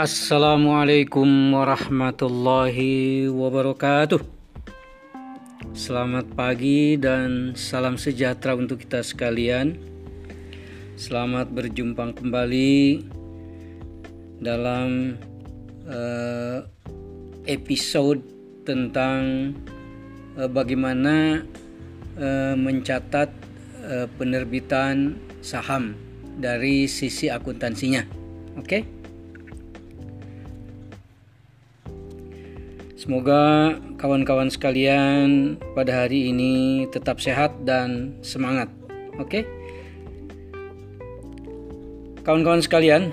Assalamualaikum warahmatullahi wabarakatuh. Selamat pagi dan salam sejahtera untuk kita sekalian. Selamat berjumpa kembali dalam uh, episode tentang uh, bagaimana uh, mencatat uh, penerbitan saham dari sisi akuntansinya. Oke. Okay? Semoga kawan-kawan sekalian pada hari ini tetap sehat dan semangat. Oke. Kawan-kawan sekalian,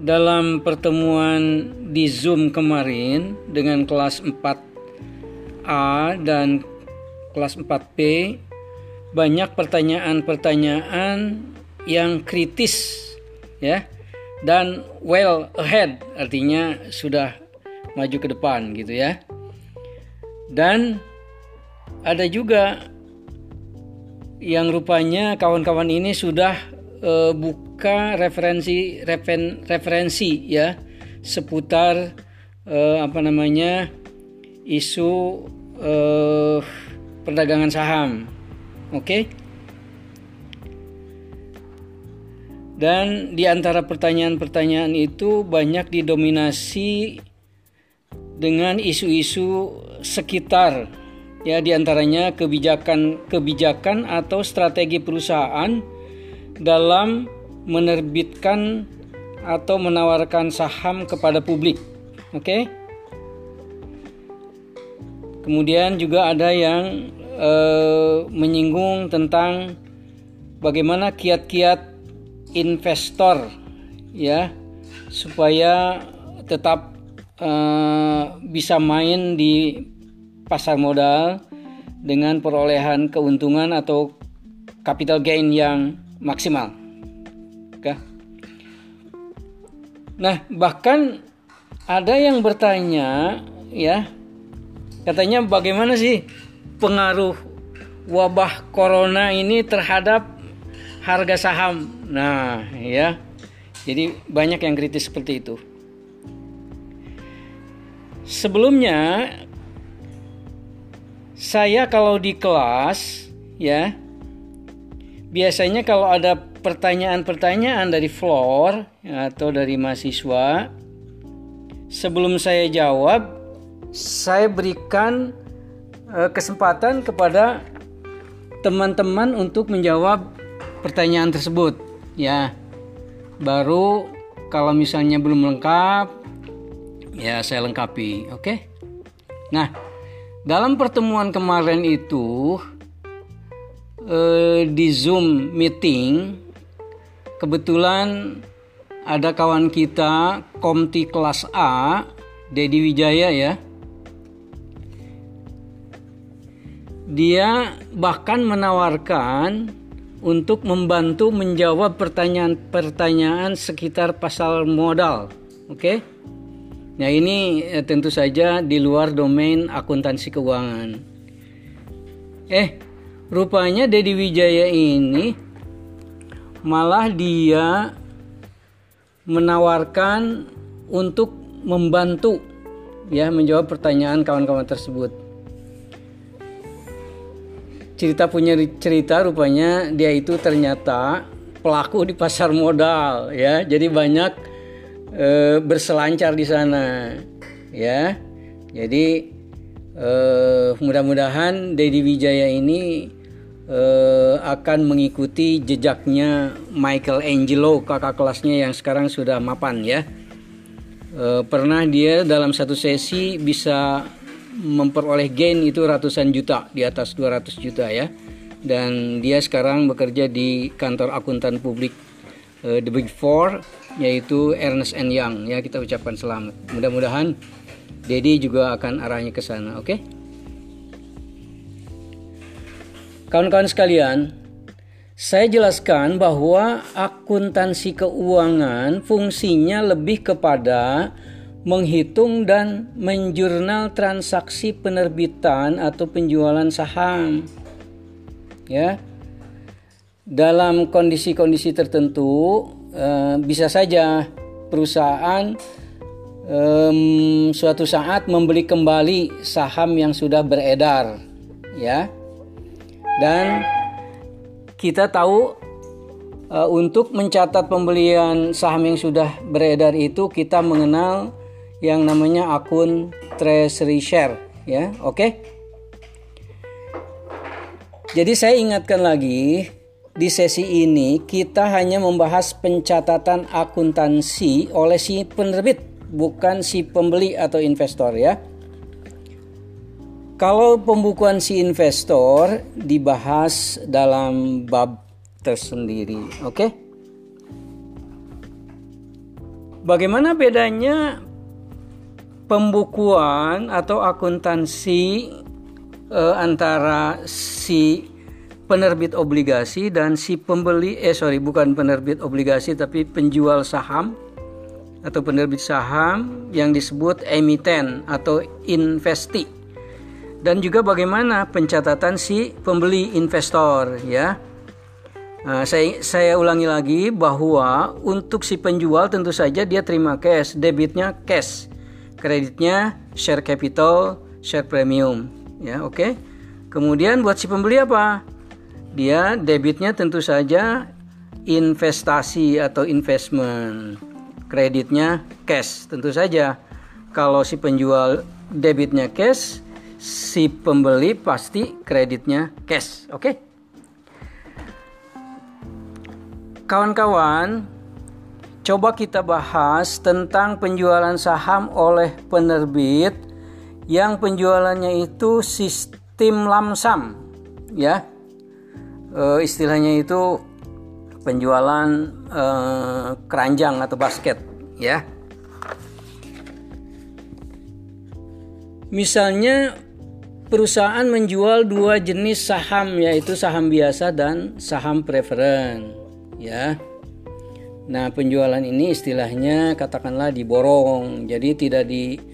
dalam pertemuan di Zoom kemarin dengan kelas 4A dan kelas 4P banyak pertanyaan-pertanyaan yang kritis ya dan well ahead artinya sudah maju ke depan gitu ya. Dan ada juga yang rupanya kawan-kawan ini sudah uh, buka referensi referen, referensi ya seputar uh, apa namanya isu uh, perdagangan saham. Oke. Okay? Dan di antara pertanyaan-pertanyaan itu banyak didominasi dengan isu-isu sekitar ya di antaranya kebijakan kebijakan atau strategi perusahaan dalam menerbitkan atau menawarkan saham kepada publik. Oke. Okay? Kemudian juga ada yang eh, menyinggung tentang bagaimana kiat-kiat investor ya supaya tetap uh, bisa main di pasar modal dengan perolehan keuntungan atau capital gain yang maksimal. Oke. Nah, bahkan ada yang bertanya ya, katanya bagaimana sih pengaruh wabah corona ini terhadap harga saham. Nah, ya. Jadi banyak yang kritis seperti itu. Sebelumnya saya kalau di kelas ya biasanya kalau ada pertanyaan-pertanyaan dari floor atau dari mahasiswa sebelum saya jawab saya berikan uh, kesempatan kepada teman-teman untuk menjawab pertanyaan tersebut ya. Baru kalau misalnya belum lengkap ya saya lengkapi oke okay? nah dalam pertemuan kemarin itu eh, di zoom meeting kebetulan ada kawan kita komti kelas A Dedi Wijaya ya dia bahkan menawarkan untuk membantu menjawab pertanyaan-pertanyaan sekitar pasal modal. Oke. Okay? Nah ini eh, tentu saja di luar domain akuntansi keuangan. Eh, rupanya Dedi Wijaya ini malah dia menawarkan untuk membantu ya menjawab pertanyaan kawan-kawan tersebut. Cerita punya cerita rupanya dia itu ternyata pelaku di pasar modal ya. Jadi banyak e, berselancar di sana ya. Jadi e, mudah-mudahan Dedi Wijaya ini e, akan mengikuti jejaknya Michael Angelo kakak kelasnya yang sekarang sudah mapan ya. E, pernah dia dalam satu sesi bisa memperoleh gain itu ratusan juta di atas 200 juta ya. Dan dia sekarang bekerja di kantor akuntan publik uh, The Big Four yaitu Ernest and Young. Ya kita ucapkan selamat. Mudah-mudahan Dedi juga akan arahnya ke sana oke? Okay? kawan-kawan sekalian saya jelaskan bahwa akuntansi keuangan fungsinya lebih kepada menghitung dan menjurnal transaksi penerbitan atau penjualan saham. Ya. Dalam kondisi-kondisi tertentu Eh, bisa saja perusahaan um, suatu saat membeli kembali saham yang sudah beredar ya dan kita tahu uh, untuk mencatat pembelian saham yang sudah beredar itu kita mengenal yang namanya akun treasury share ya oke okay? jadi saya ingatkan lagi di sesi ini kita hanya membahas pencatatan akuntansi oleh si penerbit bukan si pembeli atau investor ya. Kalau pembukuan si investor dibahas dalam bab tersendiri, oke? Okay? Bagaimana bedanya pembukuan atau akuntansi eh, antara si penerbit obligasi dan si pembeli eh sorry bukan penerbit obligasi tapi penjual saham atau penerbit saham yang disebut emiten atau investi. Dan juga bagaimana pencatatan si pembeli investor ya. Nah, saya saya ulangi lagi bahwa untuk si penjual tentu saja dia terima cash debitnya cash kreditnya share capital share premium ya oke. Okay? kemudian buat si pembeli apa dia debitnya tentu saja investasi atau investment. Kreditnya cash tentu saja. Kalau si penjual debitnya cash si pembeli pasti kreditnya cash oke? Okay? kawan-kawan coba kita bahas tentang penjualan saham oleh penerbit yang penjualannya itu sistem lamsam ya e, istilahnya itu penjualan eh, keranjang atau basket ya. Misalnya perusahaan menjual dua jenis saham yaitu saham biasa dan saham preferen ya. Nah, penjualan ini istilahnya katakanlah diborong. Jadi tidak dihitung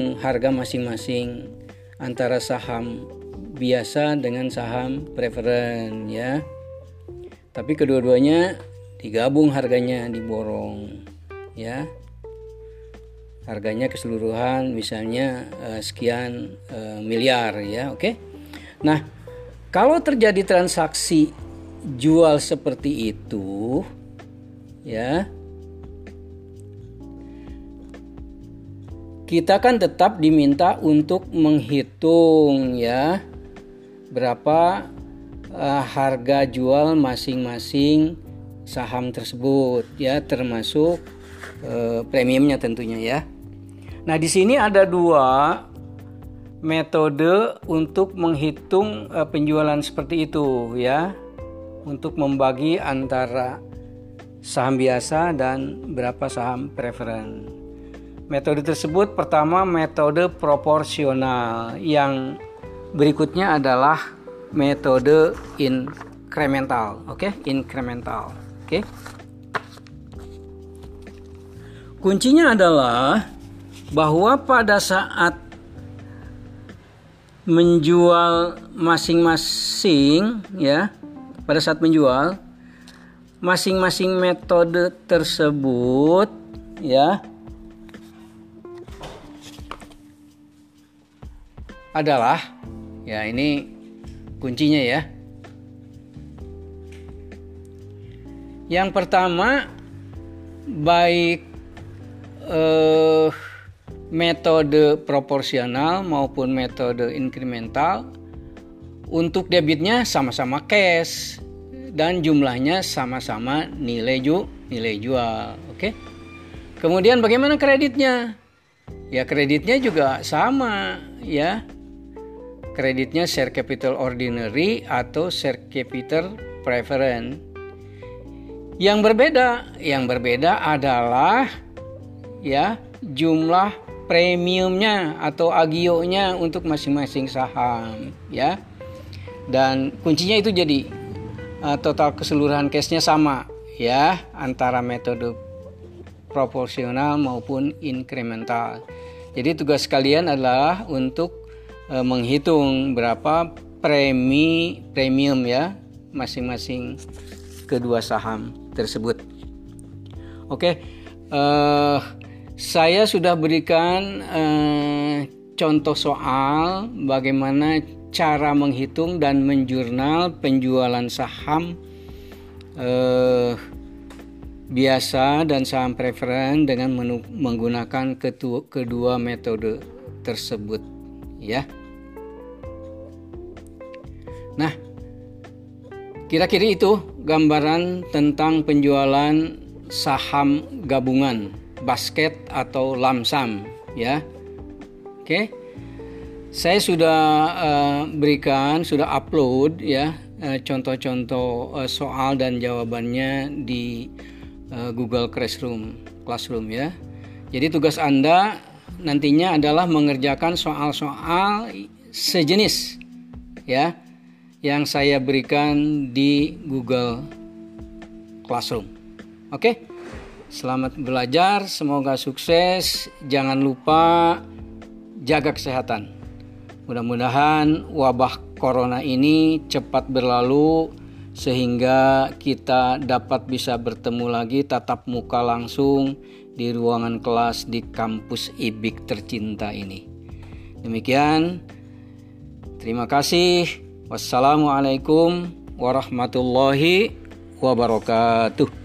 eh, uh, harga masing-masing antara saham biasa dengan saham preferen ya. Tapi kedua-duanya digabung harganya diborong ya. Harganya keseluruhan misalnya uh, sekian uh, miliar ya oke? Okay? nah kalau terjadi transaksi jual seperti itu ya kita kan tetap diminta untuk menghitung ya berapa uh, harga jual masing-masing saham tersebut ya termasuk uh, premiumnya tentunya ya. Nah di sini ada dua metode untuk menghitung uh, penjualan seperti itu ya untuk membagi antara saham biasa dan berapa saham preferen. Metode tersebut pertama metode proporsional yang berikutnya adalah metode incremental, oke, okay? incremental, oke. Okay? Kuncinya adalah bahwa pada saat menjual masing-masing ya, pada saat menjual masing-masing metode tersebut ya adalah ya ini kuncinya ya. Yang pertama baik eh, metode proporsional maupun metode inkremental untuk debitnya sama-sama cash dan jumlahnya sama-sama nilai ju nilai jual. Oke. Kemudian bagaimana kreditnya? Ya kreditnya juga sama ya kreditnya share capital ordinary atau share capital preference. Yang berbeda, yang berbeda adalah ya jumlah premiumnya atau agionya untuk masing-masing saham ya. Dan kuncinya itu jadi uh, total keseluruhan cashnya sama ya antara metode proporsional maupun incremental. Jadi tugas kalian adalah untuk e, menghitung berapa premi premium ya masing-masing kedua saham tersebut. Oke, uh, saya sudah berikan uh, contoh soal bagaimana cara menghitung dan menjurnal penjualan saham uh, biasa dan saham preferen dengan menggunakan kedua metode tersebut ya. Nah, kira-kira itu gambaran tentang penjualan saham gabungan, basket atau lamsam ya. Oke. Saya sudah uh, berikan, sudah upload ya uh, contoh-contoh uh, soal dan jawabannya di uh, Google Classroom, Classroom ya. Jadi tugas Anda nantinya adalah mengerjakan soal-soal sejenis ya yang saya berikan di Google Classroom. Oke. Selamat belajar, semoga sukses. Jangan lupa jaga kesehatan. Mudah-mudahan wabah corona ini cepat berlalu sehingga kita dapat bisa bertemu lagi tatap muka langsung di ruangan kelas di kampus IBIK tercinta ini. Demikian, terima kasih. Wassalamualaikum warahmatullahi wabarakatuh.